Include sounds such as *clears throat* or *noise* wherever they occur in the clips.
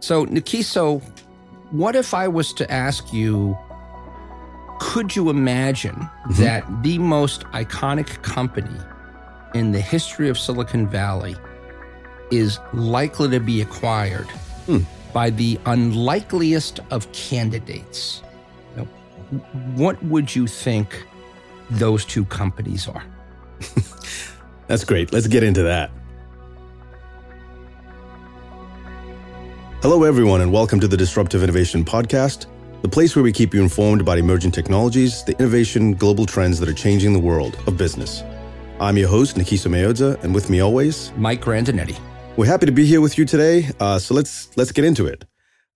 So, Nikisa, what if I was to ask you, could you imagine Mm-hmm. that the most iconic company in the history of Silicon Valley is likely to be acquired Hmm. by the unlikeliest of candidates? Now, what would you think those two companies are? *laughs* That's great. Let's get into that. Hello, everyone, and welcome to the Disruptive Innovation Podcast, the place where we keep you informed about emerging technologies, the innovation, global trends that are changing the world of business. I'm your host, Nikisa Mayodza, and with me always, Mike Grandinetti. we're happy to be here with you today. Uh, so let's let's get into it.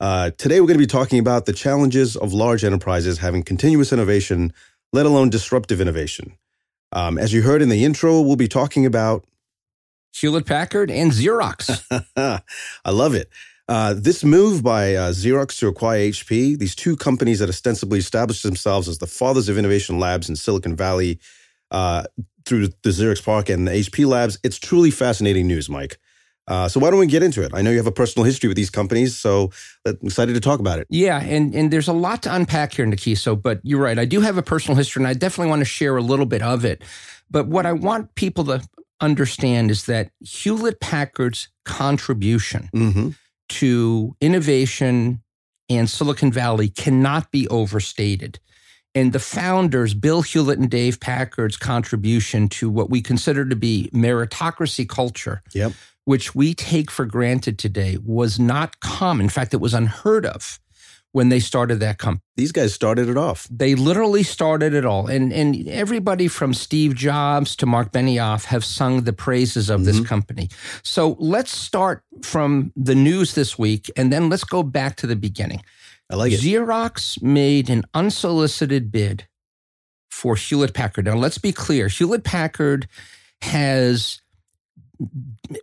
Uh, today, we're going to be talking about the challenges of large enterprises having continuous innovation, let alone disruptive innovation. Um, as you heard in the intro, we'll be talking about Hewlett Packard and Xerox. *laughs* I love it. Uh, this move by uh, Xerox to acquire HP, these two companies that ostensibly established themselves as the fathers of innovation labs in Silicon Valley uh, through the Xerox PARC and the HP labs, it's truly fascinating news, Mike. Uh, so why don't we get into it? I know you have a personal history with these companies, so I'm excited to talk about it. Yeah, and and there's a lot to unpack here, Nikisa. But you're right. I do have a personal history, and I definitely want to share a little bit of it. But what I want people to understand is that Hewlett Packard's contribution Mm-hmm. To innovation and Silicon Valley cannot be overstated. And the founders, Bill Hewlett and Dave Packard's contribution to what we consider to be meritocracy culture, Yep. which we take for granted today, was not common. In fact, it was unheard of when they started that company. These guys started it off. They literally started it all. And, and everybody from Steve Jobs to Marc Benioff have sung the praises of this Mhm. company. So let's start from the news this week and then let's go back to the beginning. I like it. Xerox made an unsolicited bid for Hewlett Packard. Now, let's be clear Hewlett Packard has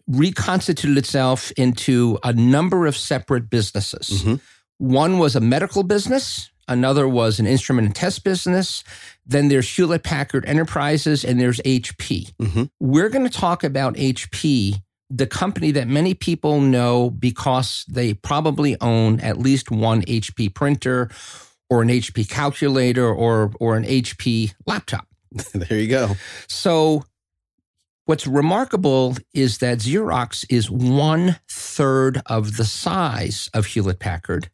reconstituted itself into a number of separate businesses. Mhm. One was a medical business, another was an instrument and test business. Then there's Hewlett Packard Enterprises, and there's HP. Mhm. We're going to talk about HP, the company that many people know because they probably own at least one HP printer or an HP calculator or, or an HP laptop. *laughs* there you go. So, what's remarkable is that Xerox is one third of the size of Hewlett Packard,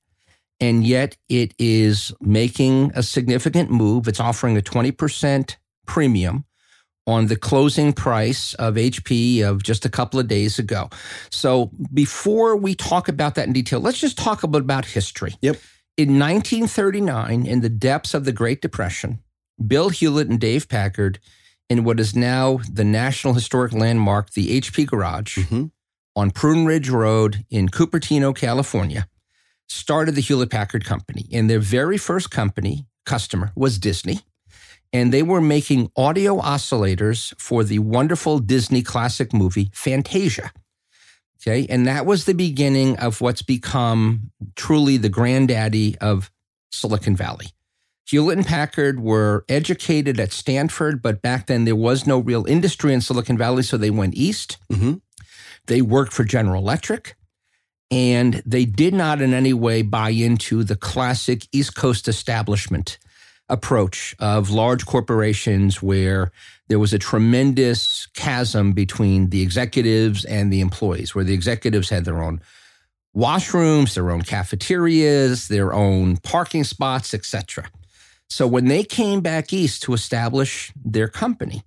and yet it is making a significant move. It's offering a 20% premium on the closing price of HP of just a couple of days ago. So, before we talk about that in detail, let's just talk a bit about history. Yep. In 1939, in the depths of the Great Depression, Bill Hewlett and Dave Packard in what is now the National Historic Landmark, the HP Garage hmm on Prune Ridge Road in Cupertino, California, started the Hewlett Packard Company. And their very first company customer was Disney. And they were making audio oscillators for the wonderful Disney classic movie Fantasia. Okay. And that was the beginning of what's become truly the granddaddy of Silicon Valley. Hewlett and Packard were educated at Stanford, but back then there was no real industry in Silicon Valley, so they went east. hmm They worked for General Electric, and they did not in any way buy into the classic East Coast establishment approach of large corporations where there was a tremendous chasm between the executives and the employees, where the executives had their own washrooms, their own cafeterias, their own parking spots, etc. So when they came back east to establish their company,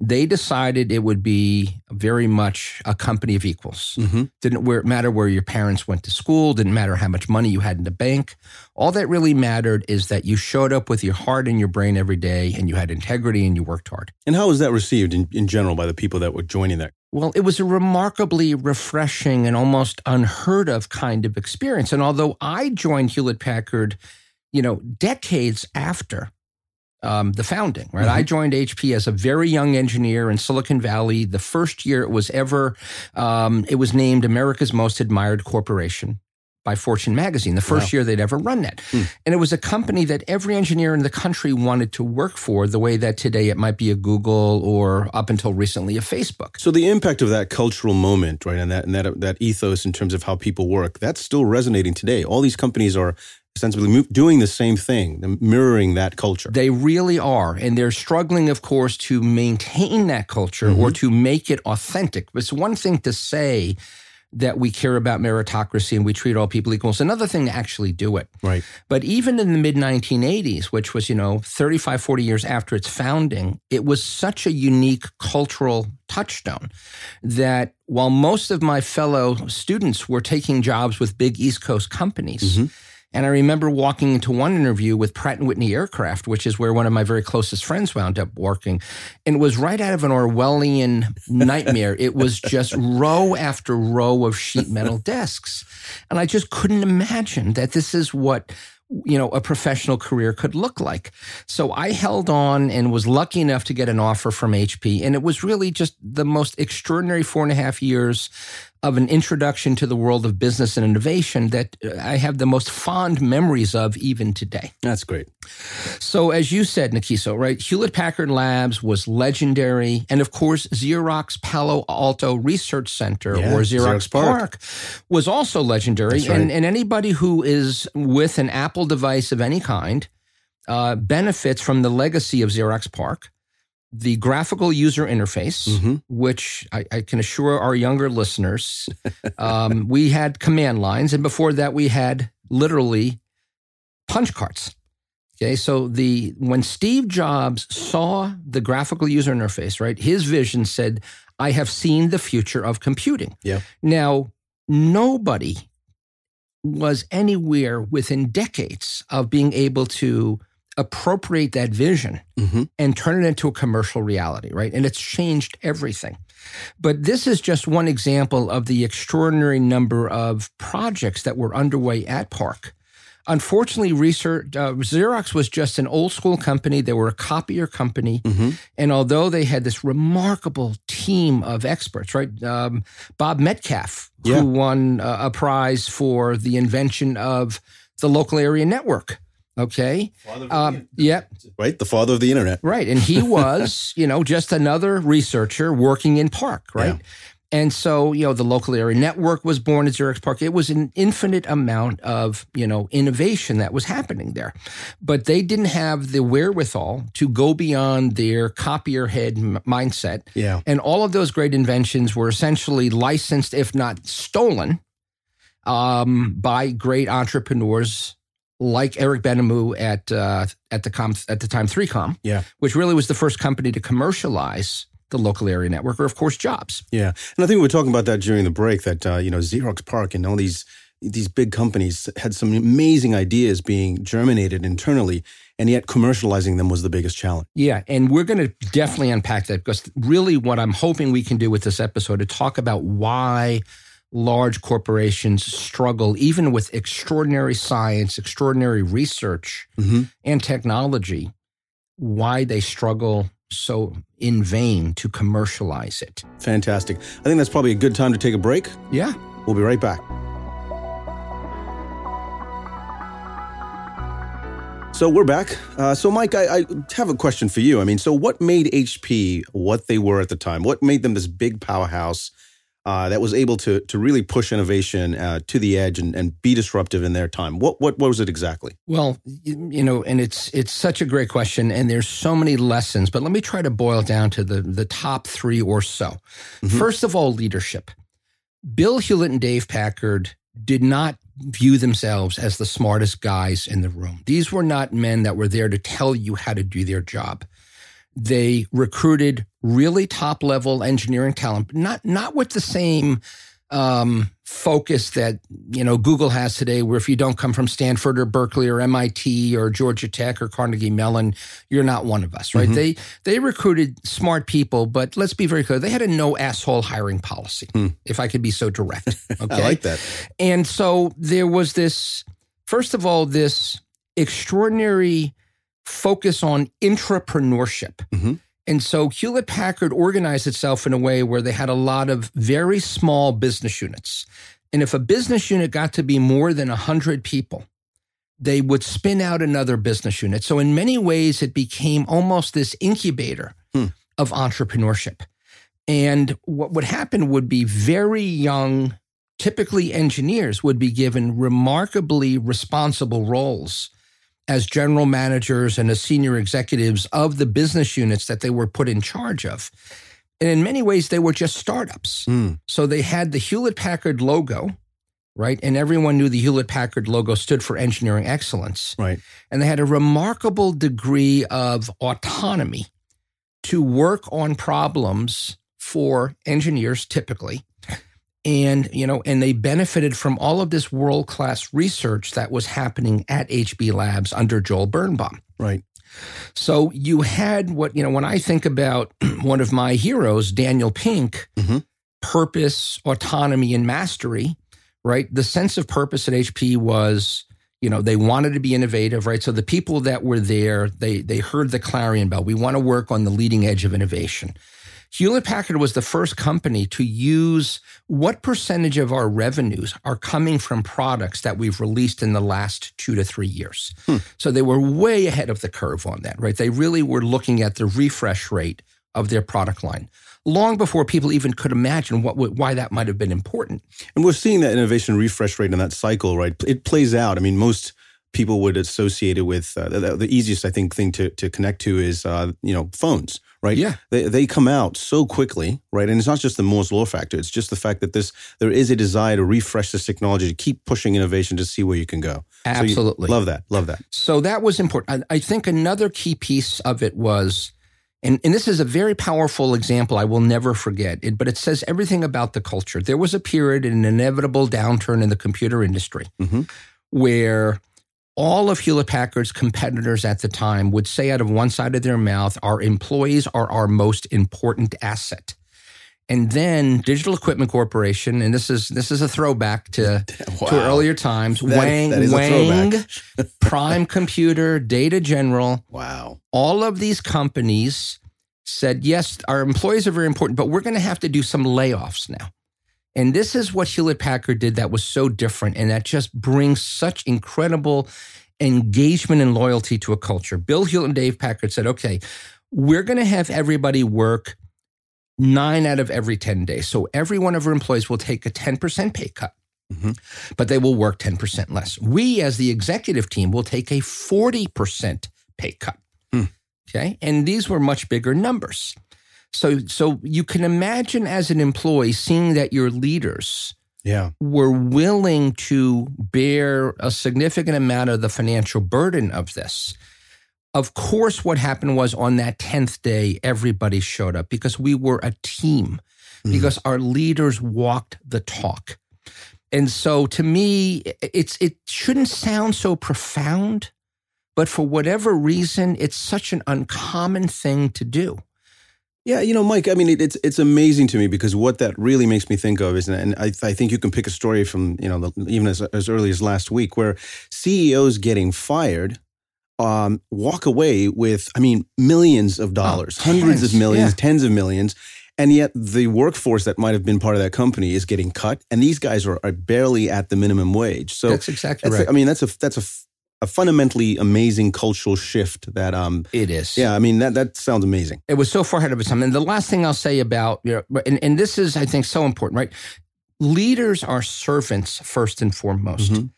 they decided it would be very much a company of equals. hmm Didn't where, matter where your parents went to school, didn't matter how much money you had in the bank. All that really mattered is that you showed up with your heart and your brain every day and you had integrity and you worked hard. And how was that received in, in general by the people that were joining that? Well, it was a remarkably refreshing and almost unheard of kind of experience. And although I joined Hewlett Packard, you know, decades after um, the founding, right? I joined HP as a very young engineer in Silicon Valley. The first year it was ever, um, it was named America's Most Admired Corporation by Fortune magazine, the first Wow. year they'd ever run that. Hmm. And it was a company that every engineer in the country wanted to work for, the way that today it might be a Google or up until recently a Facebook. So the impact of that cultural moment, right, and that and that that ethos in terms of how people work, that's still resonating today. All these companies are ostensibly mo- doing the same thing, mirroring that culture. They really are. And they're struggling, of course, to maintain that culture or to make it authentic. It's one thing to say that we care about meritocracy and we treat all people equal. It's another thing to actually do it. right. But even in the mid 1980s, which was, you know, 35, 40 years after its founding, it was such a unique cultural touchstone that while most of my fellow students were taking jobs with big East Coast companies, Mhm. And I remember walking into one interview with Pratt and Whitney Aircraft, which is where one of my very closest friends wound up working, and it was right out of an Orwellian *laughs* nightmare. it was just row after row of sheet metal *laughs* desks, and I just couldn't imagine that this is what you know a professional career could look like. So I held on and was lucky enough to get an offer from HP, and it was really just the most extraordinary four and a half years of an introduction to the world of business and innovation that uh, I have the most fond memories of even today. That's great. So, as you said, Nikisa, right? Hewlett Packard Labs was legendary. And of course, Xerox Palo Alto Research Center Yeah, or Xerox, Xerox PARC. PARC. was also legendary. Right. and, and anybody who is with an Apple device of any kind uh, benefits from the legacy of Xerox PARC. The graphical user interface, hmm which I, I can assure our younger listeners, *laughs* um, we had command lines, and before that, we had literally punch cards. Okay, so the when Steve Jobs saw the graphical user interface, right, his vision said, "I have seen the future of computing." Yeah. Now, nobody was anywhere within decades of being able to appropriate that vision hmm and turn it into a commercial reality, right? And it's changed everything. But this is just one example of the extraordinary number of projects that were underway at PARC. Unfortunately, research uh, Xerox was just an old school company. They were a copier company, hmm and although they had this remarkable team of experts, right? Um, Bob Metcalfe, Yeah. who won uh, a prize for the invention of the local area network. Okay. Um, yeah. Right, the father of the internet. Right. And he *laughs* was, you know, just another researcher working in PARC, right? Yeah. And so, you know, the local area network was born at Xerox PARC. It was an infinite amount of, you know, innovation that was happening there. But they didn't have the wherewithal to go beyond their copier head m- mindset. Yeah. And all of those great inventions were essentially licensed, if not stolen, um, by great entrepreneurs like Eric Benhamou at uh, at the com- at the time 3Com, Yeah. which really was the first company to commercialize the local area network, or of course Jobs. Yeah, and I think we were talking about that during the break. That uh, you know, Xerox PARC and all these these big companies had some amazing ideas being germinated internally, and yet commercializing them was the biggest challenge. Yeah, and we're going to definitely unpack that because really what I'm hoping we can do with this episode to talk about why large corporations struggle even with extraordinary science, extraordinary research Mm-hmm. and technology, why they struggle so in vain to commercialize it. Fantastic. I think that's probably a good time to take a break. Yeah. We'll be right back. So we're back. Uh, so, Mike, I, I have a question for you. I mean, so what made HP what they were at the time? What made them this big powerhouse uh, that was able to to really push innovation uh, to the edge and, and be disruptive in their time? What what what was it exactly? Well, you you know, and it's it's such a great question, and there's so many lessons. But let me try to boil down to the the top three or so. Mhm. First of all, leadership. Bill Hewlett and Dave Packard did not view themselves as the smartest guys in the room. These were not men that were there to tell you how to do their job. They recruited really top level engineering talent, but not not with the same um, focus that you know Google has today, where if you don't come from Stanford or Berkeley or MIT or Georgia Tech or Carnegie Mellon, you're not one of us, right? Mhm. They they recruited smart people, but let's be very clear, they had a no asshole hiring policy, Hmm. if I could be so direct. *laughs* Okay, I like that. and so there was this, first of all, this extraordinary focus on intrapreneurship. Mhm. And so Hewlett Packard organized itself in a way where they had a lot of very small business units, And if a business unit got to be more than 100 people, they would spin out another business unit. So, in many ways, it became almost this incubator Hmm. of entrepreneurship. And what would happen would be very young, typically engineers, would be given remarkably responsible roles as general managers and as senior executives of the business units that they were put in charge of. And in many ways, they were just startups. Hmm. So they had the Hewlett Packard logo, right? And everyone knew the Hewlett Packard logo stood for engineering excellence. Right. And they had a remarkable degree of autonomy to work on problems for engineers typically. And, you know, and they benefited from all of this world class research that was happening at HP Labs under Joel Birnbaum. Right. So you had what, you know, when I think about *clears throat* one of my heroes, Daniel Pink, Mhm. purpose, autonomy, and mastery, right? The sense of purpose at HP was, you know, they wanted to be innovative, right? So the people that were there, they they heard the clarion bell. We want to work on the leading edge of innovation. Hewlett Packard was the first company to use what percentage of our revenues are coming from products that we've released in the last two to three years. Hmm. So they were way ahead of the curve on that, right? They really were looking at the refresh rate of their product line long before people even could imagine what why that might have been important. And we're seeing that innovation refresh rate in that cycle, right? It plays out. I mean, most people would associate it with uh, the, the easiest, I think, thing to, to connect to is, uh, you know, phones, right? Yeah. They, they come out so quickly, right? And it's not just the Moore's Law factor. It's just the fact that this there is a desire to refresh this technology, to keep pushing innovation to see where you can go. So Absolutely. love that. Love that. So that was important. I, I think another key piece of it was, and, and this is a very powerful example I will never forget, it, but it says everything about the culture. There was a period, an inevitable downturn in the computer industry Mhm. where all of Hewlett Packard's competitors at the time would say out of one side of their mouth, our employees are our most important asset. And then Digital Equipment Corporation, and this is this is a throwback to, *laughs* to earlier times. That- Wang, that is Wang. *laughs* Prime Computer, Data General, Wow. all of these companies said, yes, our employees are very important, but we're going to have to do some layoffs now. And this is what Hewlett Packard did that was so different and that just brings such incredible engagement and loyalty to a culture. Bill Hewlett and Dave Packard said, okay, we're going to have everybody work nine out of every 10 days. So every one of our employees will take a 10% pay cut, Mhm. but they will work 10% less. We, as the executive team, will take a 40% pay cut. Hmm. Okay. And these were much bigger numbers. So, so you can imagine as an employee seeing that your leaders Yeah. were willing to bear a significant amount of the financial burden of this. Of course, what happened was on that 10th day, everybody showed up because we were a team, Mhm. because our leaders walked the talk. And so to me, it's it shouldn't sound so profound, but for whatever reason, it's such an uncommon thing to do. Yeah, you know, Mike. I mean, it, it's it's amazing to me because what that really makes me think of is, and I, I think you can pick a story from you know the, even as as early as last week, where CEOs getting fired um, walk away with, I mean, millions of dollars, hundreds of millions, yeah. tens of millions, and yet the workforce that might have been part of that company is getting cut, and these guys are, are barely at the minimum wage. So That's exactly that's right. I mean, that's a that's a, a fundamentally amazing cultural shift that um it is. yeah, I mean that that sounds amazing. it was so far ahead of its time. And the last thing I'll say about, you know, and, and this is, I think, so important, right? Leaders are servants first and foremost. Mhm.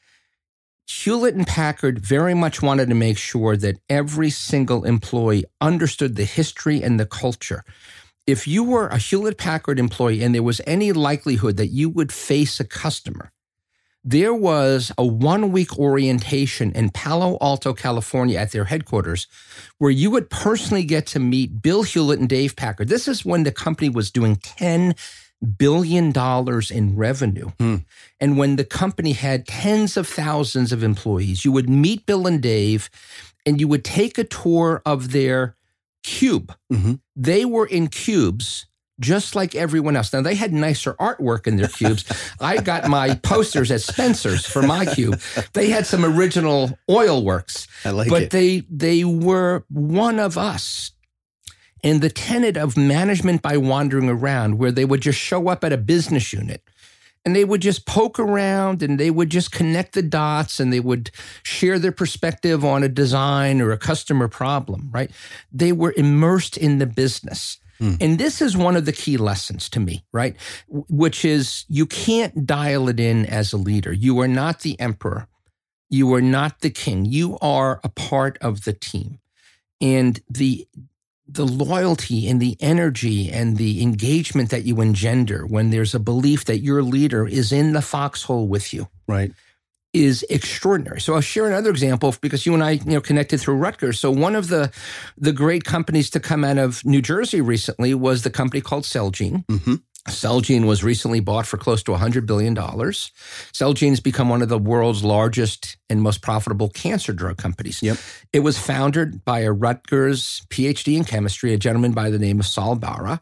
Hewlett and Packard very much wanted to make sure that every single employee understood the history and the culture. If you were a Hewlett Packard employee and there was any likelihood that you would face a customer, there was a one week orientation in Palo Alto, California at their headquarters where you would personally get to meet Bill Hewlett and Dave Packard. This is when the company was doing $10 billion in revenue. Hmm. And when the company had tens of thousands of employees, you would meet Bill and Dave and you would take a tour of their cube. Mhm. They were in cubes just like everyone else. Now they had nicer artwork in their cubes. I got my posters at Spencer's for my cube. They had some original oil works I like but it. they they were one of us and the tenet of management by wandering around where they would just show up at a business unit and they would just poke around and they would just connect the dots and they would share their perspective on a design or a customer problem, right? They were immersed in the business. Hmm. And this is one of the key lessons to me, right? Which is you can't dial it in as a leader. You are not the emperor. You are not the king. You are a part of the team. And the the loyalty and the energy and the engagement that you engender when there's a belief that your leader is in the foxhole with you. Right. Is extraordinary. So I'll share another example because you and I, you know, connected through Rutgers. So one of the the great companies to come out of New Jersey recently was the company called Celgene. Mm-hmm. Celgene was recently bought for close to $100 billion. Celgene has become one of the world's largest and most profitable cancer drug companies. Yep. It was founded by a Rutgers PhD in chemistry, a gentleman by the name of Sol Barer.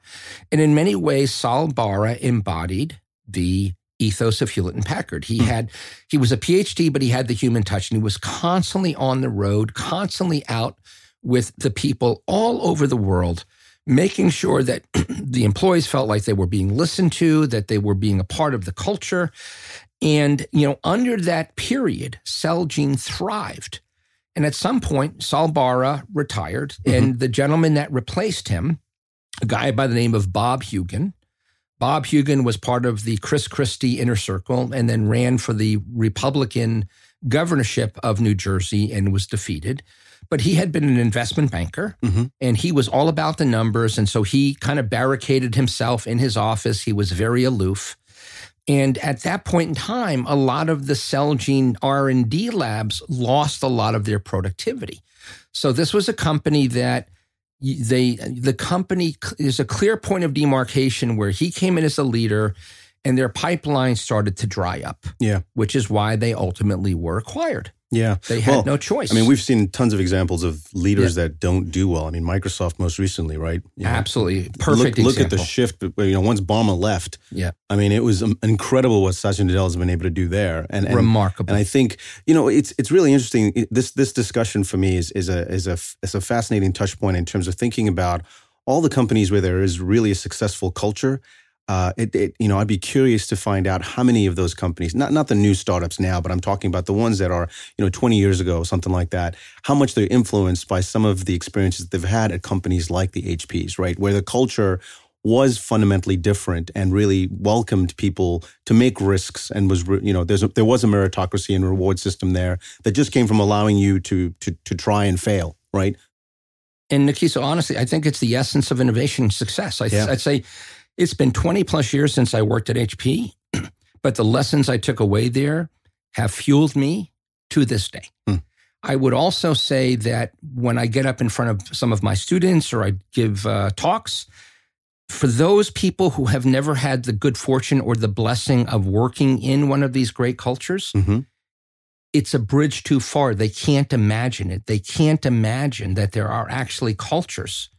And in many ways, Sol Barer embodied the ethos of Hewlett and Packard. He mm. had he was a PhD, but he had the human touch and he was constantly on the road, constantly out with the people all over the world making sure that *clears throat* the employees felt like they were being listened to, that they were being a part of the culture. And, you know, under that period, Celgene thrived. And at some point, Sol Barer retired, mm-hmm. and the gentleman that replaced him, a guy by the name of Bob Hugin, Bob Hugin was part of the Chris Christie inner circle and then ran for the Republican governorship of New Jersey and was defeated. But he had been an investment banker mm-hmm. and he was all about the numbers. And so he kind of barricaded himself in his office. He was very aloof. And at that point in time a lot of the Celgene R&D labs lost a lot of their productivity. So this was a company that they the company is a clear point of demarcation where he came in as a leader and their pipeline started to dry up yeah. which is why they ultimately were acquired yeah. They had well, no choice. I mean, we've seen tons of examples of leaders yeah. that don't do well. I mean, Microsoft most recently, right? You know, Absolutely. Perfect look, look at the shift. You know, once Ballmer left, yeah. I mean, it was um, incredible what Satya Nadella has been able to do there. And, and Remarkable. And I think, you know, it's it's really interesting. This this discussion for me is is a is a is a fascinating touch point in terms of thinking about all the companies where there is really a successful culture uh, it, it, you know, I'd be curious to find out how many of those companies, not not the new startups now, but I'm talking about the ones that are, you know, 20 years ago, something like that, how much they're influenced by some of the experiences they've had at companies like the HPs, right, where the culture was fundamentally different and really welcomed people to make risks and was, you know, there's a, there was a meritocracy and reward system there that just came from allowing you to to to try and fail, right? And Nikisa, honestly, I think it's the essence of innovation success. I, yeah. I'd say it's been 20 plus years since I worked at HP, *clears throat* but the lessons I took away there have fueled me to this day. Hmm. I would also say that when I get up in front of some of my students or I give uh, talks, for those people who have never had the good fortune or the blessing of working in one of these great cultures, mm-hmm. it's a bridge too far. They can't imagine it. They can't imagine that there are actually cultures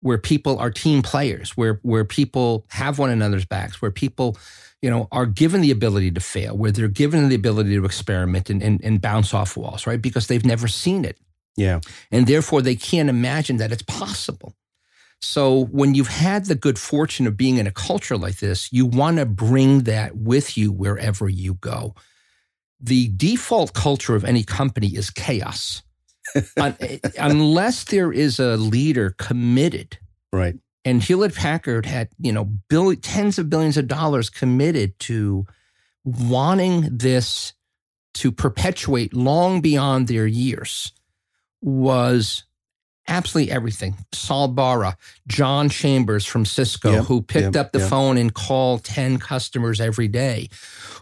where people are team players, where where people have one another's backs, where people, you know, are given the ability to fail, where they're given the ability to experiment and, and, and bounce off walls, right? Because they've never seen it. Yeah. And therefore they can't imagine that it's possible. So when you've had the good fortune of being in a culture like this, you want to bring that with you wherever you go. The default culture of any company is chaos. *laughs* Eh, unless there is a leader committed. Right. And Hewlett Packard had, you know, bill, tens of billions of dollars committed to wanting this to perpetuate long beyond their years was absolutely everything. Sol Barer, John Chambers from Cisco, yep, who picked yep, up the yep. phone and called 10 customers every day,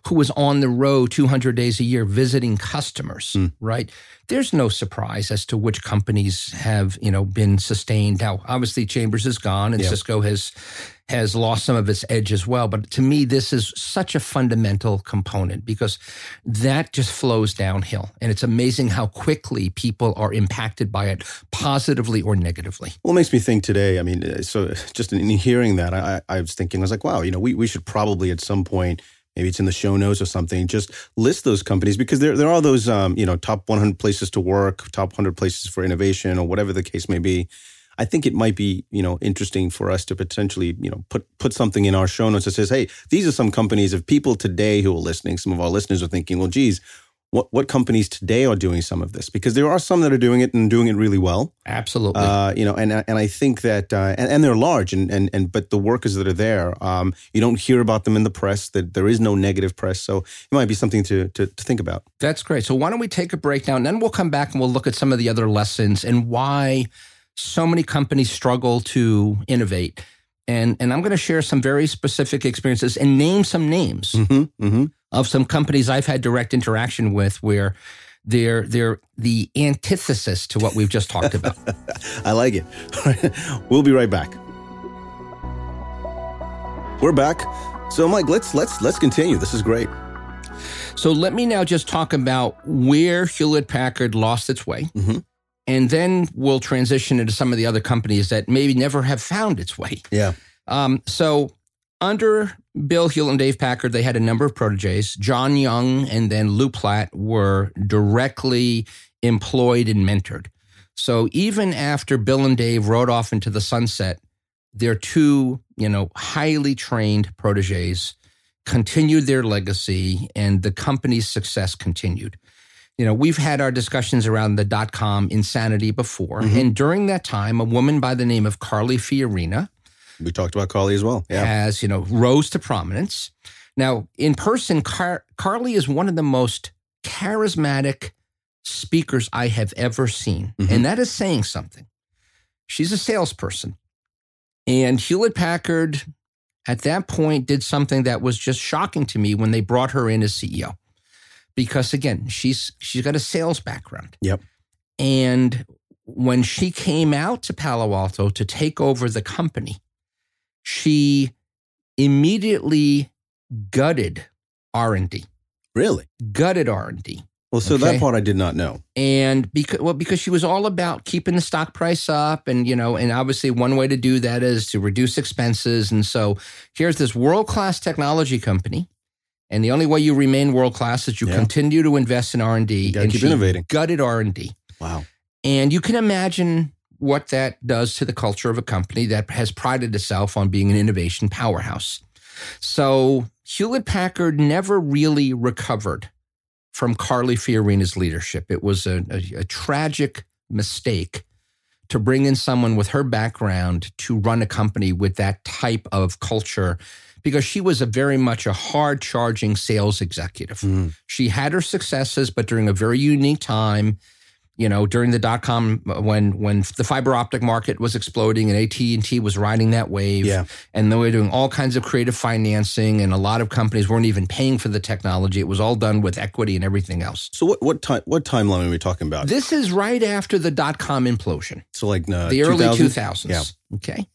who was on the road 200 days a year visiting customers, mm. right? There's no surprise as to which companies have, you know, been sustained. Now, obviously Chambers is gone and Cisco has has lost some of its edge as well. But to me, this is such a fundamental component because that just flows downhill. And it's amazing how quickly people are impacted by it, positively or negatively. Well, it makes me think today. I mean, uh, so just in hearing that, I, I was thinking, I was like, wow, you know, we, we should probably at some point maybe it's in the show notes or something just list those companies because there, there are those um, you know top 100 places to work top 100 places for innovation or whatever the case may be I think it might be, you know, interesting for us to potentially, you know, put put something in our show notes that says, hey, these are some companies of people today who are listening. Some of our listeners are thinking, well, geez, what what companies today are doing some of this because there are some that are doing it and doing it really well. Absolutely. Uh, you know, and and I think that uh, and, and they're large and and and but the workers that are there, um, you don't hear about them in the press. That there is no negative press, so it might be something to, to to think about. That's great. So why don't we take a break now, and then we'll come back and we'll look at some of the other lessons and why so many companies struggle to innovate. And, and I'm going to share some very specific experiences and name some names Mm-hmm, mm-hmm. of some companies I've had direct interaction with where they're they're the antithesis to what we've just talked about. *laughs* I like it. *laughs* we'll be right back. We're back. So, Mike, let's let's let's continue. This is great. so let me now just talk about where Hewlett Packard lost its way. Mhm. And then we'll transition into some of the other companies that maybe never have found its way. Yeah. Um, so under Bill Hewlett and Dave Packard, they had a number of proteges. John Young and then Lew Platt were directly employed and mentored. So even after Bill and Dave rode off into the sunset, their two, you know, highly trained proteges continued their legacy and the company's success continued. You know, we've had our discussions around the dot com insanity before. Mhm. And during that time, a woman by the name of Carly Fiorina, We talked about Carly as well. Yeah. has, you know, rose to prominence. Now, in person, Car- Carly is one of the most charismatic speakers I have ever seen. Mhm. And that is saying something. She's a salesperson. And Hewlett Packard at that point did something that was just shocking to me when they brought her in as CEO. Because again, she's she's got a sales background. Yep. And when she came out to Palo Alto to take over the company, she immediately gutted R&D. Really? Gutted R&D. Well, so Okay. that part I did not know. And because well because she was all about keeping the stock price up and you know and obviously one way to do that is to reduce expenses and so here's this world-class technology company and the only way you remain world-class is you Yeah. continue to invest in R&D You gotta and keep innovating. gutted R&D. Wow. And you can imagine what that does to the culture of a company that has prided itself on being an innovation powerhouse. So Hewlett Packard never really recovered from Carly Fiorina's leadership. It was a, a, a tragic mistake to bring in someone with her background to run a company with that type of culture because she was a very much a hard charging sales executive. Mm. She had her successes, but during a very unique time, you know, during the dot com when when the fiber optic market was exploding and AT and T was riding that wave, Yeah. and they were doing all kinds of creative financing, and a lot of companies weren't even paying for the technology. It was all done with equity and everything else. So what what time what timeline are we talking about? This is right after the dot com implosion so like uh, the early 2000s. Yeah. Okay.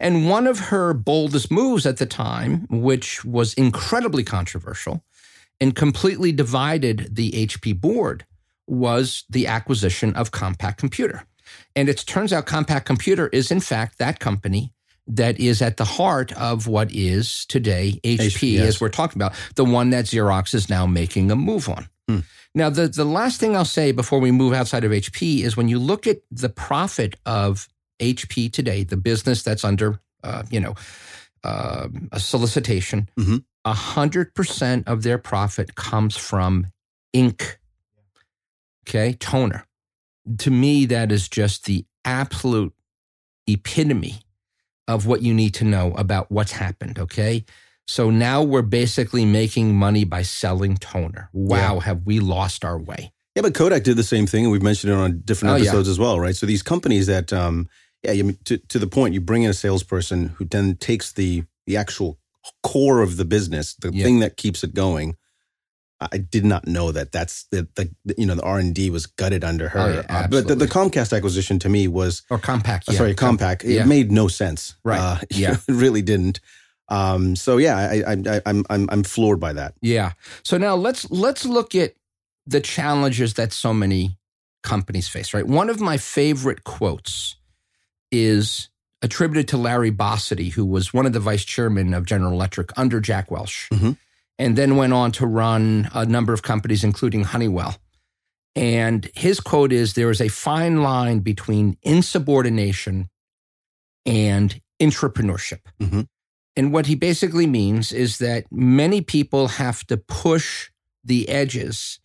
And one of her boldest moves at the time, which was incredibly controversial and completely divided the HP board, was the acquisition of Compaq Computer. And it turns out Compaq Computer is, in fact, that company that is at the heart of what is today HP, HP, yes. as we're talking about, the one that Xerox is now making a move on. Hmm. Now, the, the last thing I'll say before we move outside of HP is when you look at the profit of HP today, the business that's under, uh, you know, uh, a solicitation, a Mhm. 100% of their profit comes from ink. Okay, toner. To me, that is just the absolute epitome of what you need to know about what's happened. Okay. So now we're basically making money by selling toner. Wow, Yeah. have we lost our way? Yeah, but Kodak did the same thing, and we've mentioned it on different Oh, yeah. episodes as well, right? So these companies that, um, yeah, mean, to to the point, you bring in a salesperson who then takes the the actual core of the business, the Yeah. thing that keeps it going. I did not know that. That's the, the you know the R and D was gutted under her. Oh, yeah, Uh, but the, the. Comcast acquisition to me was Or Compaq. uh, yeah. sorry, Compaq. It made no sense. Right. Uh, *laughs* Yeah. it really didn't. Um, so yeah, I, I, I, I'm I'm I'm floored by that. Yeah. So now let's let's look at the challenges that so many companies face, right? One of my favorite quotes is attributed to Larry Bossidy, who was one of the vice chairmen of General Electric under Jack Welch, Mhm. and then went on to run a number of companies, including Honeywell. And his quote is There is a fine line between insubordination and entrepreneurship. Mhm. And what he basically means is that many people have to push the edges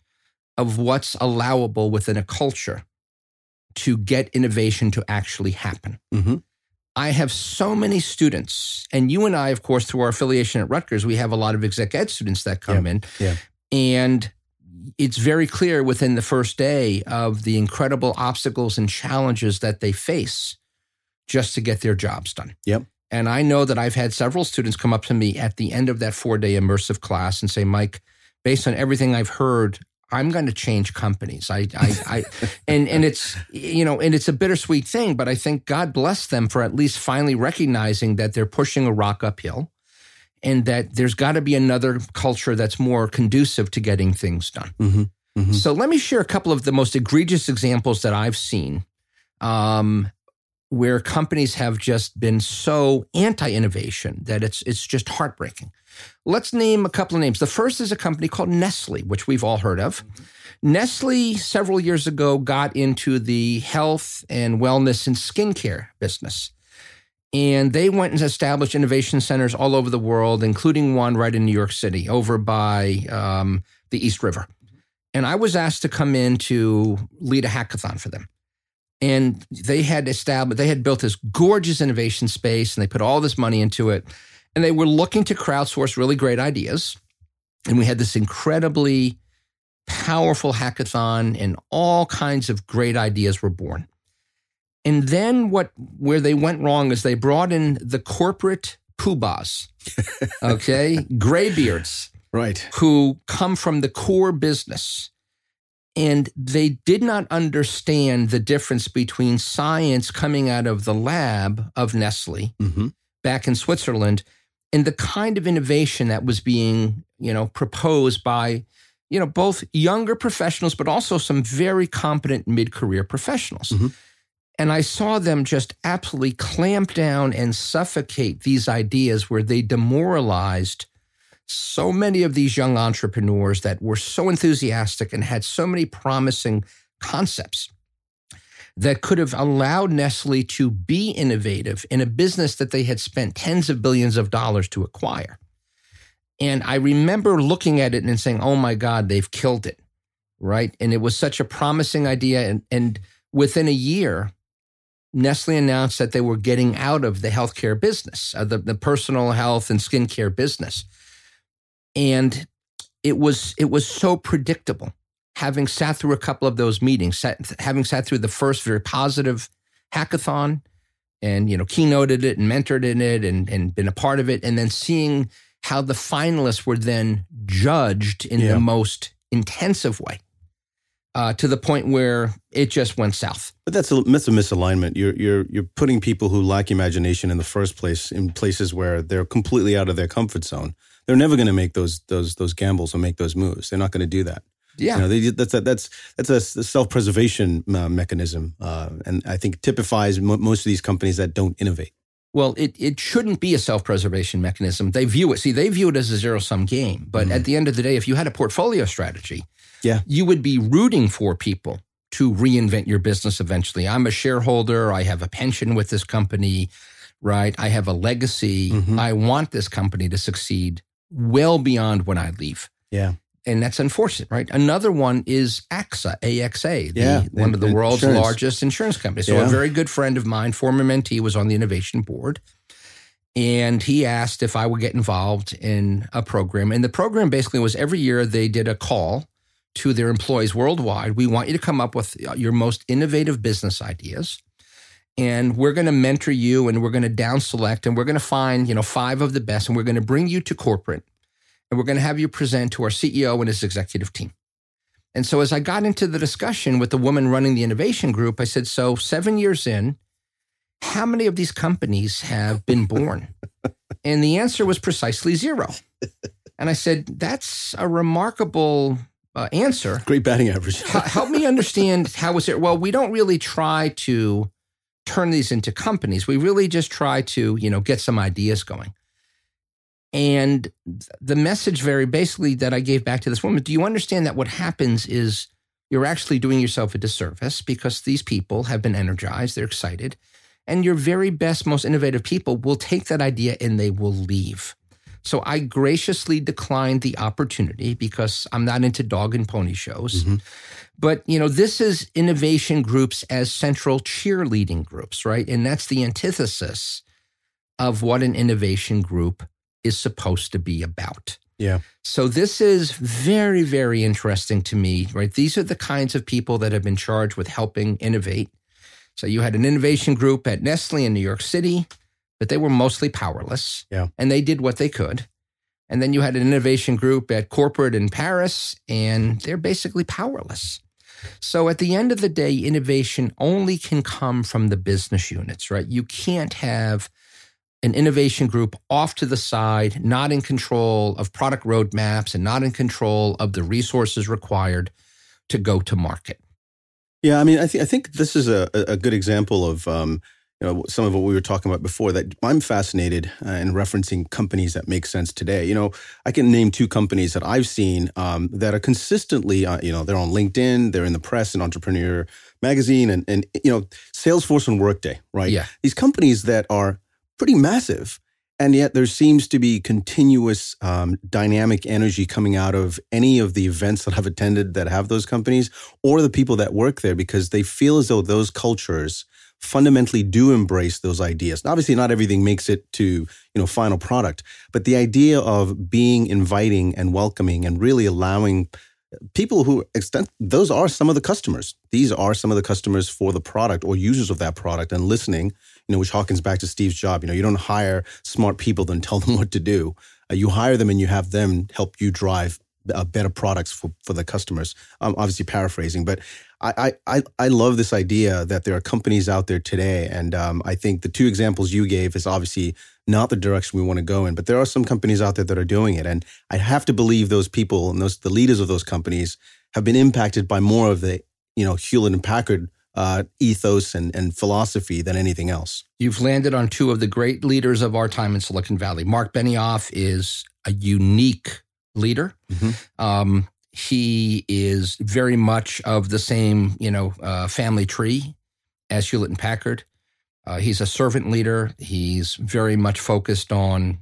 of what's allowable within a culture to get innovation to actually happen. Mhm. I have so many students, and you and I, of course, through our affiliation at Rutgers, we have a lot of exec ed students that come in. yeah. And it's very clear within the first day of the incredible obstacles and challenges that they face just to get their jobs done. Yep. And I know that I've had several students come up to me at the end of that four day immersive class and say, Mike, based on everything I've heard, I'm going to change companies. I, I, I, *laughs* and and it's you know, and it's a bittersweet thing, but I think God bless them for at least finally recognizing that they're pushing a rock uphill, and that there's got to be another culture that's more conducive to getting things done. Mhm. Mhm. So let me share a couple of the most egregious examples that I've seen, um, where companies have just been so anti-innovation that it's it's just heartbreaking. Let's name a couple of names. The first is a company called Nestle, which we've all heard of. Nestle several years ago got into the health and wellness and skincare business. And they went and established innovation centers all over the world, including one right in New York City over by um, the East River. And I was asked to come in to lead a hackathon for them. And they had established, they had built this gorgeous innovation space and they put all this money into it. And they were looking to crowdsource really great ideas. And we had this incredibly powerful hackathon, and all kinds of great ideas were born. And then what where they went wrong is they brought in the corporate poobahs, *laughs* okay, graybeards Right. who come from the core business. And they did not understand the difference between science coming out of the lab of Nestle hmm back in Switzerland and the kind of innovation that was being, you know, proposed by, you know, both younger professionals, but also some very competent mid-career professionals. Mhm. And I saw them just absolutely clamp down and suffocate these ideas where they demoralized so many of these young entrepreneurs that were so enthusiastic and had so many promising concepts that could have allowed Nestle to be innovative in a business that they had spent tens of billions of dollars to acquire. And I remember looking at it and saying, oh my God, they've killed it. Right. And it was such a promising idea. And, and within a year, Nestle announced that they were getting out of the healthcare business, uh, the, the personal health and skincare business. And it was it was so predictable having sat through a couple of those meetings, sat, having sat through the first very positive hackathon and, you know, keynoted it and mentored in it and, and been a part of it, and then seeing how the finalists were then judged in Yeah. the most intensive way uh, to the point where it just went south. But that's a that's a misalignment. You're you're you're putting people who lack imagination in the first place in places where they're completely out of their comfort zone. They're never going to make those those those gambles or make those moves. They're not going to do that. Yeah. You know, they, that's a, that's that's a self preservation uh, mechanism, uh, and I think typifies mo- most of these companies that don't innovate. Well, it, it shouldn't be a self preservation mechanism. They view it, see, they view it as a zero sum game. But Mhm. at the end of the day, if you had a portfolio strategy, Yeah. you would be rooting for people to reinvent your business eventually. I'm a shareholder, I have a pension with this company, right? I have a legacy. Mhm. I want this company to succeed well beyond when I leave. Yeah, And that's unfortunate, right? Another one is AXA, AXA, the, Yeah, one of the world's insurance. largest insurance companies. So Yeah. a very good friend of mine, former mentee, was on the innovation board. And he asked if I would get involved in a program. And the program basically was every year they did a call to their employees worldwide. We want you to come up with uh, your most innovative business ideas. And we're going to mentor you and we're going to down select and we're going to find, you know, five of the best and we're going to bring you to corporate and we're going to have you present to our CEO and his executive team. And so as I got into the discussion with the woman running the innovation group, I said, so seven years in, how many of these companies have been born? *laughs* and the answer was precisely zero. And I said, that's a remarkable uh, answer. great batting average. Help me understand how is it? Well, we don't really try to turn these into companies. We really just try to, you know, get some ideas going. And the message very basically that I gave back to this woman, do you understand that what happens is you're actually doing yourself a disservice because these people have been energized, they're excited, And your very best, most innovative people will take that idea and they will leave. So I graciously declined the opportunity because I'm not into dog and pony shows. Mm-hmm. But, you know, this is innovation groups as central cheerleading groups, right? And that's the antithesis of what an innovation group is supposed to be about. Yeah. So this is very, very interesting to me, right? These are the kinds of people that have been charged with helping innovate. So you had an innovation group at Nestle in New York City, but they were mostly powerless. Yeah. And they did what they could. And then you had an innovation group at corporate in Paris, and they're basically powerless. So at the end of the day, innovation only can come from the business units, right? You can't have an innovation group off to the side, not in control of product roadmaps and not in control of the resources required to go to market. Yeah, I mean, I, th- I think this is a, a good example of um, you know some of what we were talking about before. That I'm fascinated uh, in referencing companies that make sense today. You know, I can name two companies that I've seen um, that are consistently, uh, you know, they're on LinkedIn, they're in the press and Entrepreneur Magazine, and and you know, Salesforce and Workday, right? Yeah, these companies that are pretty massive. And yet there seems to be continuous um, dynamic energy coming out of any of the events that I've attended that have those companies or the people that work there because they feel as though those cultures fundamentally do embrace those ideas. obviously, not everything makes it to you know final product, but the idea of being inviting and welcoming and really allowing people who extend those are some of the customers. These are some of the customers for the product or users of that product and listening you know, which harkens back to Steve Jobs. You know, you don't hire smart people and tell *laughs* them what to do. Uh, you hire them and you have them help you drive uh, better products for, for the customers. I'm obviously paraphrasing, but I, I, I love this idea that there are companies out there today. And um, I think the two examples you gave is obviously not the direction we want to go in, but there are some companies out there that are doing it. And I have to believe those people and those, the leaders of those companies have been impacted by more of the, you know, Hewlett and Packard uh, ethos and, and philosophy than anything else. You've landed on two of the great leaders of our time in Silicon Valley. Marc Benioff is a unique leader. Mm-hmm. Um, he is very much of the same, you know, uh, family tree as Hewlett and Packard. Uh, he's a servant leader. He's very much focused on,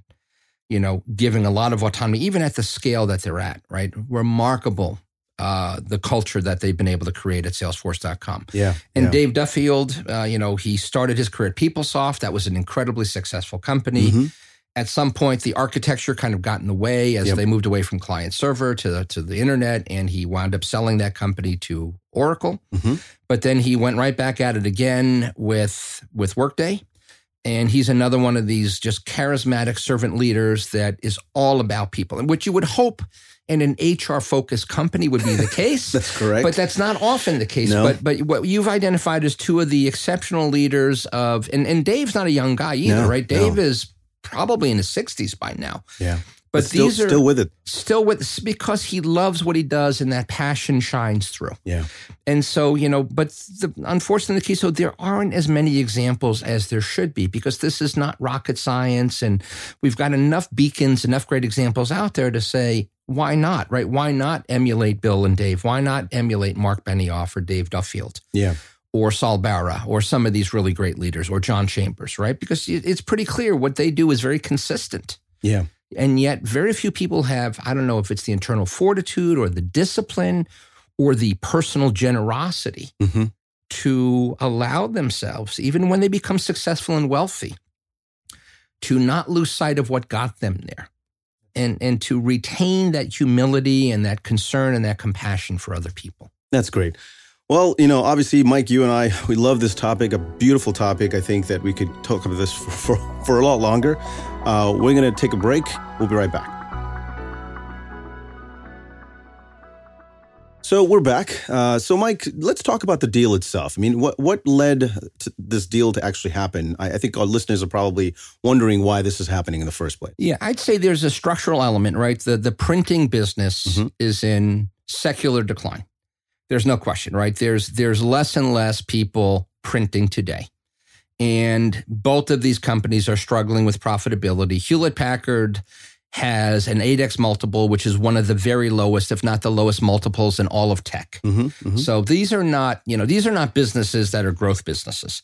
you know, giving a lot of autonomy, even at the scale that they're at. Right, remarkable uh, the culture that they've been able to create at salesforce.com. Yeah. And yeah. Dave Duffield, uh, you know, he started his career at PeopleSoft. That was an incredibly successful company. Mm-hmm. At some point, the architecture kind of got in the way as yep. they moved away from client server to the, to the internet, and he wound up selling that company to Oracle. Mm-hmm. But then he went right back at it again with with Workday, and he's another one of these just charismatic servant leaders that is all about people, and which you would hope in an HR focused company would be the *laughs* case. that's correct. But that's not often the case. No. But but what you've identified as two of the exceptional leaders of and, and Dave's not a young guy either, no, right? Dave no. is probably in his 60s by now. Yeah. But, but still, these are still with it. Still with because he loves what he does and that passion shines through. Yeah. And so, you know, but the unfortunately so there aren't as many examples as there should be because this is not rocket science and we've got enough beacons, enough great examples out there to say, why not, right? Why not emulate Bill and Dave? Why not emulate Marc Benioff or Dave Duffield? Yeah. Or Sol Barer or some of these really great leaders or John Chambers, right? Because it's pretty clear what they do is very consistent. Yeah. And yet, very few people have, I don't know if it's the internal fortitude or the discipline or the personal generosity mm-hmm. to allow themselves, even when they become successful and wealthy, to not lose sight of what got them there and, and to retain that humility and that concern and that compassion for other people. That's great. Well, you know, obviously, Mike, you and I, we love this topic, a beautiful topic. I think that we could talk about this for, *laughs* for, for a lot longer. Uh, we're going to take a break. We'll be right back. So we're back. Uh, so, Mike, let's talk about the deal itself. I mean, what what led this deal to actually happen? I, I, think our listeners are probably wondering why this is happening in the first place. Yeah, I'd say there's a structural element, right? The the printing business mm-hmm. is in secular decline. There's no question, right? There's there's less and less people printing today. And both of these companies are struggling with profitability. Hewlett Packard has an 8x multiple, which is one of the very lowest, if not the lowest multiples in all of tech. Mm-hmm, mm-hmm. So these are not, you know, these are not businesses that are growth businesses.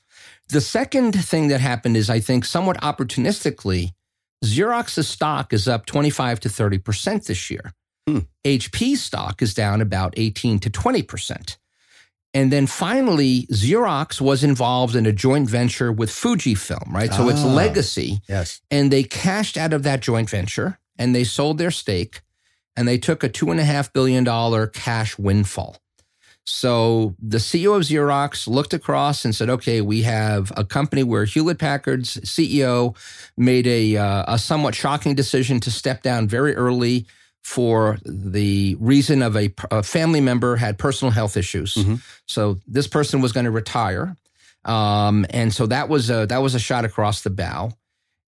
The second thing that happened is, I think, somewhat opportunistically, Xerox's stock is up 25 to 30% this year. Hmm. HP stock is down about 18 to 20%. And then finally, Xerox was involved in a joint venture with Fujifilm, right? So it's Ah. legacy. Yes. And they cashed out of that joint venture and they sold their stake and they took a $2.5 billion cash windfall. So the CEO of Xerox looked across and said, okay, we have a company where Hewlett Packard's CEO made a, uh, a somewhat shocking decision to step down very early for the reason of a, a family member had personal health issues. Mhm. So this person was going to retire. Um, and so that was a, that was a shot across the bow.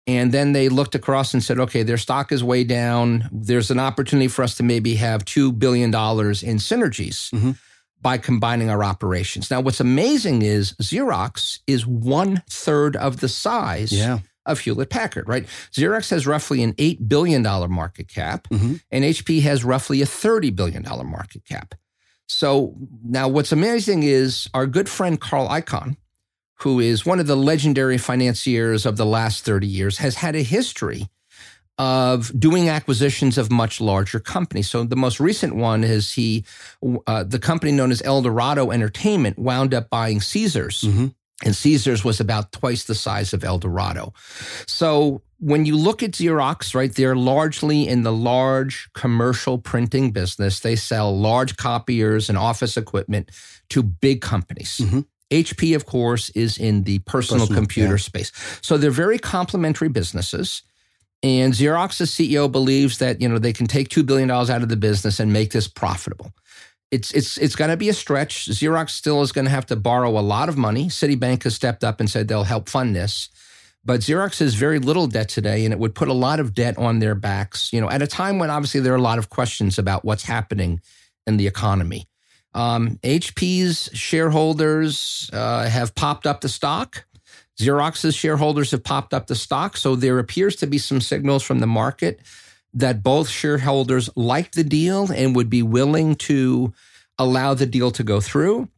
And then they looked across and said, okay, their stock is way down. There's an opportunity for us to maybe have $2 billion in synergies Mhm. by combining our operations. Now, what's amazing is Xerox is one third of the size Yeah. Of Hewlett Packard, right? Xerox has roughly an $8 billion market cap, Mhm. and HP has roughly a $30 billion market cap. So now what's amazing is our good friend Carl Icahn, who is one of the legendary financiers of the last 30 years, has had a history of doing acquisitions of much larger companies. So the most recent one is he, uh, the company known as Eldorado Entertainment wound up buying Caesars. Mhm. And Caesars was about twice the size of El Dorado. So when you look at Xerox, right, they're largely in the large commercial printing business. They sell large copiers and office equipment to big companies. Mhm. HP, of course, is in the personal, Personal, computer yeah. space. So they're very complementary businesses. And Xerox's CEO believes that, you know, they can take $2 billion out of the business and make this profitable. It's it's it's going to be a stretch. Xerox still is going to have to borrow a lot of money. Citibank has stepped up and said they'll help fund this. But Xerox has very little debt today, and it would put a lot of debt on their backs, you know, at a time when obviously there are a lot of questions about what's happening in the economy. Um, HP's shareholders uh, have popped up the stock. Xerox's shareholders have popped up the stock. So there appears to be some signals from the market that both shareholders like the deal and would be willing to allow the deal to go through.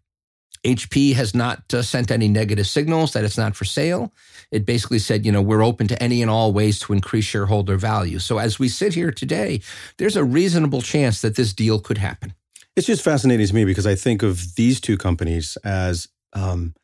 HP has not uh, sent any negative signals that it's not for sale. It basically said, you know, we're open to any and all ways to increase shareholder value. So as we sit here today, there's a reasonable chance that this deal could happen. It's just fascinating to me because I think of these two companies as um,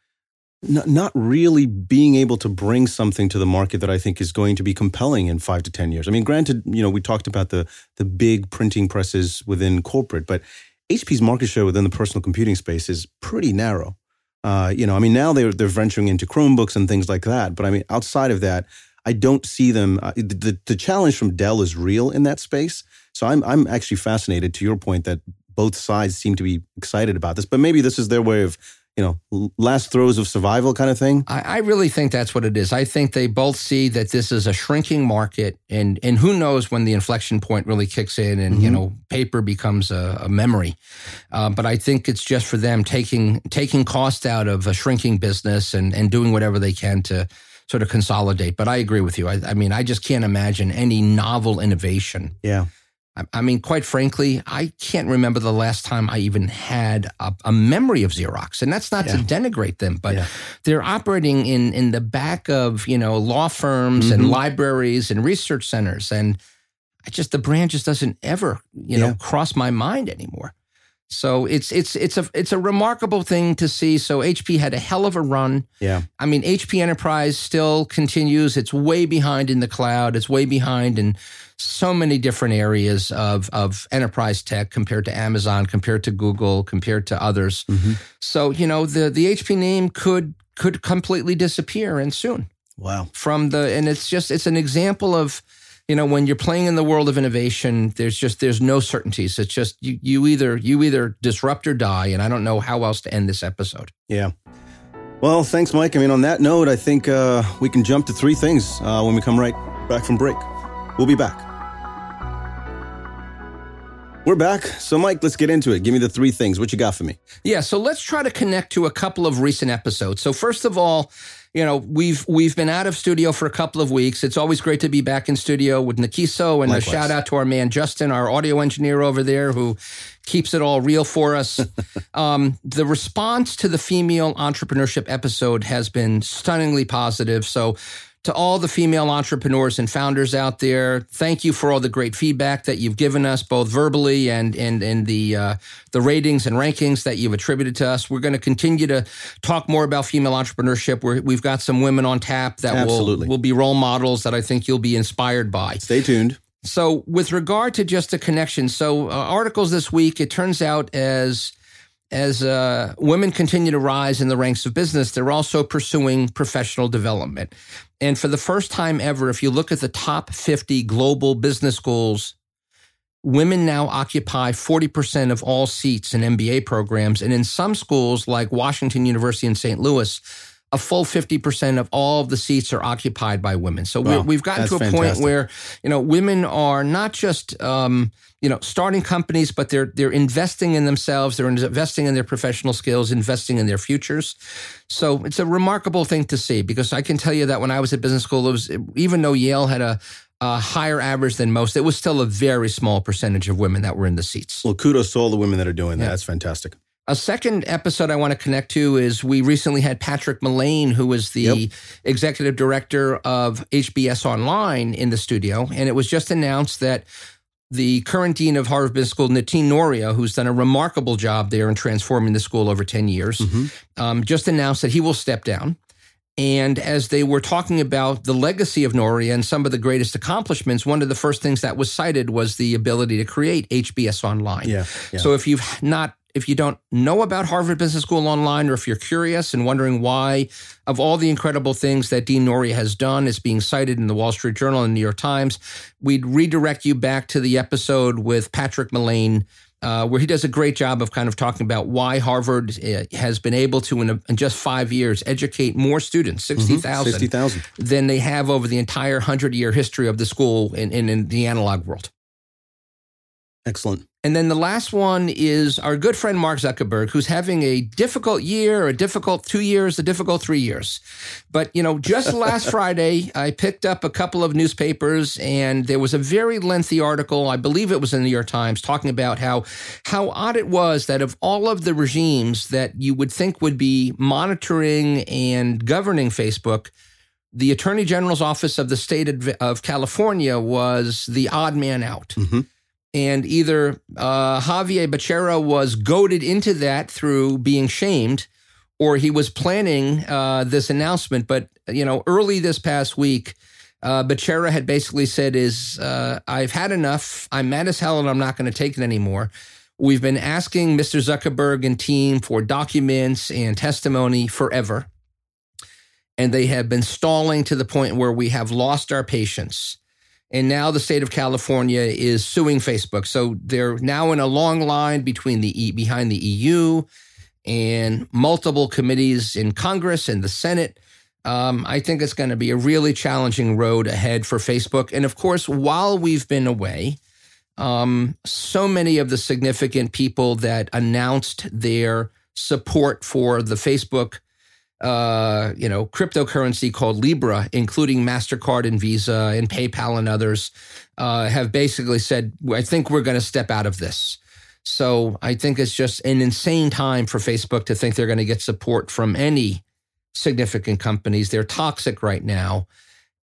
not, really being able to bring something to the market that I think is going to be compelling in five to ten years. I mean, granted, you know, we talked about the the big printing presses within corporate, but HP's market share within the personal computing space is pretty narrow. Uh, you know, I mean, now they're they're venturing into Chromebooks and things like that, but I mean, outside of that, I don't see them. Uh, the, the the challenge from Dell is real in that space. So I'm I'm actually fascinated to your point that both sides seem to be excited about this, but maybe this is their way of, you know, last throes of survival kind of thing. I, I really think that's what it is. I think they both see that this is a shrinking market, and and who knows when the inflection point really kicks in, and you Mhm. know paper becomes a, a memory. Uh, but I think it's just for them taking taking cost out of a shrinking business and and doing whatever they can to sort of consolidate. But I agree with you. I, I mean, I just can't imagine any novel innovation Yeah. I- mean, quite frankly, I can't remember the last time I even had a, a memory of Xerox, and that's not to denigrate them, but Yeah. they're operating in in the back of you know law firms and Mhm. libraries and research centers, and I just the brand just doesn't ever you know cross my mind anymore. So it's it's it's a it's a remarkable thing to see. So HP had a hell of a run. Yeah. I mean, HP Enterprise still continues. It's way behind in the cloud. It's way behind in so many different areas of, of enterprise tech compared to Amazon, compared to Google, compared to others. Mhm. So, you know, the, the HP name could could completely disappear and soon Wow. from the and it's just it's an example of you know when you're playing in the world of innovation there's just there's no certainties it's just you you either you either disrupt or die and i don't know how else to end this episode Yeah. Well, thanks, Mike. I mean, on that note, I think uh, we can jump to three things uh, when we come right back from break. We'll be back. We're back. So, Mike, let's get into it. Give me the three things. What you got for me? Yeah, so let's try to connect to a couple of recent episodes. So first of all, you know, we've we've been out of studio for a couple of weeks. It's always great to be back in studio with Nikisa and Likewise. a shout out to our man Justin, our audio engineer over there who keeps it all real for us. *laughs* um, the response to the female entrepreneurship episode has been stunningly positive. So, to all the female entrepreneurs and founders out there, thank you for all the great feedback that you've given us, both verbally and and and the uh, the ratings and rankings that you've attributed to us. We're going to continue to talk more about female entrepreneurship. we have got some women on tap that Absolutely. will will be role models that I think you'll be inspired by. Stay tuned. So, with regard to just a connection, so uh, articles this week, it turns out as as uh, women continue to rise in the ranks of business, they're also pursuing professional development. And for the first time ever, if you look at the top 50 global business schools, women now occupy 40% of all seats in MBA programs. And in some schools, like Washington University in St. Louis, a full 50% of all of the seats are occupied by women. So wow, we, have gotten to a fantastic. point where, you know, women are not just, um, you know, starting companies, but they're, they're investing in themselves. They're investing in their professional skills, investing in their futures. So it's a remarkable thing to see because I can tell you that when I was at business school, it was, even though Yale had a, a higher average than most, it was still a very small percentage of women that were in the seats. Well, kudos to all the women that are doing that. Yeah. That's fantastic. A second episode I want to connect to is we recently had Patrick Mullane, who was the yep. executive director of HBS Online, in the studio. And it was just announced that the current dean of Harvard Business School, Nitin Nohria, who's done a remarkable job there in transforming the school over 10 years, mm-hmm. um, just announced that he will step down. And as they were talking about the legacy of Nohria and some of the greatest accomplishments, one of the first things that was cited was the ability to create HBS Online. Yeah, yeah. So if you've not if you don't know about Harvard Business School online, or if you're curious and wondering why, of all the incredible things that Dean Nohria has done, is being cited in the Wall Street Journal and New York Times, we'd redirect you back to the episode with Patrick Mullane. Uh, where he does a great job of kind of talking about why Harvard uh, has been able to, in, a, in, just five years, educate more students, 60,000, mm-hmm. 60, than they have over the entire 100 year history of the school in, in, in the analog world. Excellent. And then the last one is our good friend Mark Zuckerberg, who's having a difficult year, a difficult two years, a difficult three years. But, you know, just *laughs* last Friday, I picked up a couple of newspapers and there was a very lengthy article, I believe it was in the New York Times, talking about how, how odd it was that of all of the regimes that you would think would be monitoring and governing Facebook, the Attorney General's office of the state of California was the odd man out. Mm-hmm and either uh, Xavier Becerra was goaded into that through being shamed, or he was planning uh, this announcement. But you know, early this past week, uh, Becerra had basically said, "Is uh, I've had enough. I'm mad as hell, and I'm not going to take it anymore." We've been asking Mr. Zuckerberg and team for documents and testimony forever. And they have been stalling to the point where we have lost our patience. And now the state of California is suing Facebook. So they're now in a long line between the e, behind the EU and multiple committees in Congress and the Senate. Um, I think it's going to be a really challenging road ahead for Facebook. And of course, while we've been away, um, so many of the significant people that announced their support for the Facebook uh, you know, cryptocurrency called Libra, including MasterCard and Visa and PayPal and others, uh, have basically said, I think we're going to step out of this. So I think it's just an insane time for Facebook to think they're going to get support from any significant companies. They're toxic right now.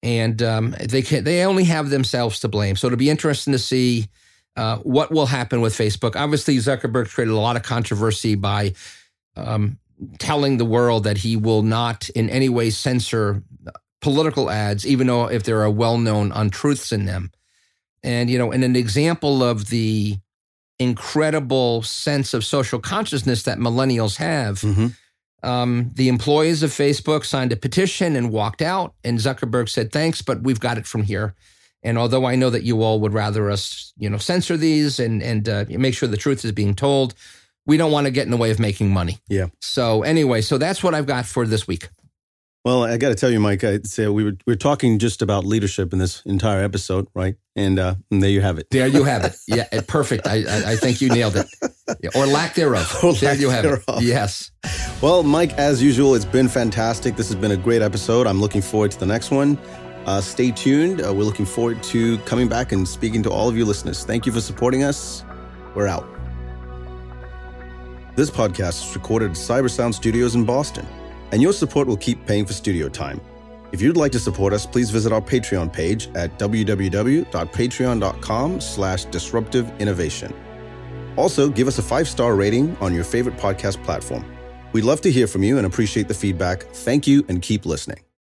And um, they can they only have themselves to blame. So it'll be interesting to see uh, what will happen with Facebook. Obviously, Zuckerberg created a lot of controversy by um, telling the world that he will not in any way censor political ads, even though if there are well known untruths in them. And, you know, in an example of the incredible sense of social consciousness that millennials have, mm-hmm. um, the employees of Facebook signed a petition and walked out. And Zuckerberg said, thanks, but we've got it from here. And although I know that you all would rather us, you know, censor these and and uh, make sure the truth is being told, we don't want to get in the way of making money. Yeah. So anyway, so that's what I've got for this week. Well, I got to tell you, Mike. I say we were we are talking just about leadership in this entire episode, right? And, uh, and there you have it. There you have it. *laughs* Yeah, perfect. I, I, I think you nailed it, yeah, or lack thereof. *laughs* Or there lack you have thereof. it. Yes. Well, Mike, as usual, it's been fantastic. This has been a great episode. I'm looking forward to the next one. Uh, stay tuned. Uh, we're looking forward to coming back and speaking to all of you listeners. Thank you for supporting us. We're out. This podcast is recorded at Cybersound Studios in Boston, and your support will keep paying for studio time. If you'd like to support us, please visit our Patreon page at www.patreon.com slash disruptive innovation. Also, give us a five-star rating on your favorite podcast platform. We'd love to hear from you and appreciate the feedback. Thank you and keep listening.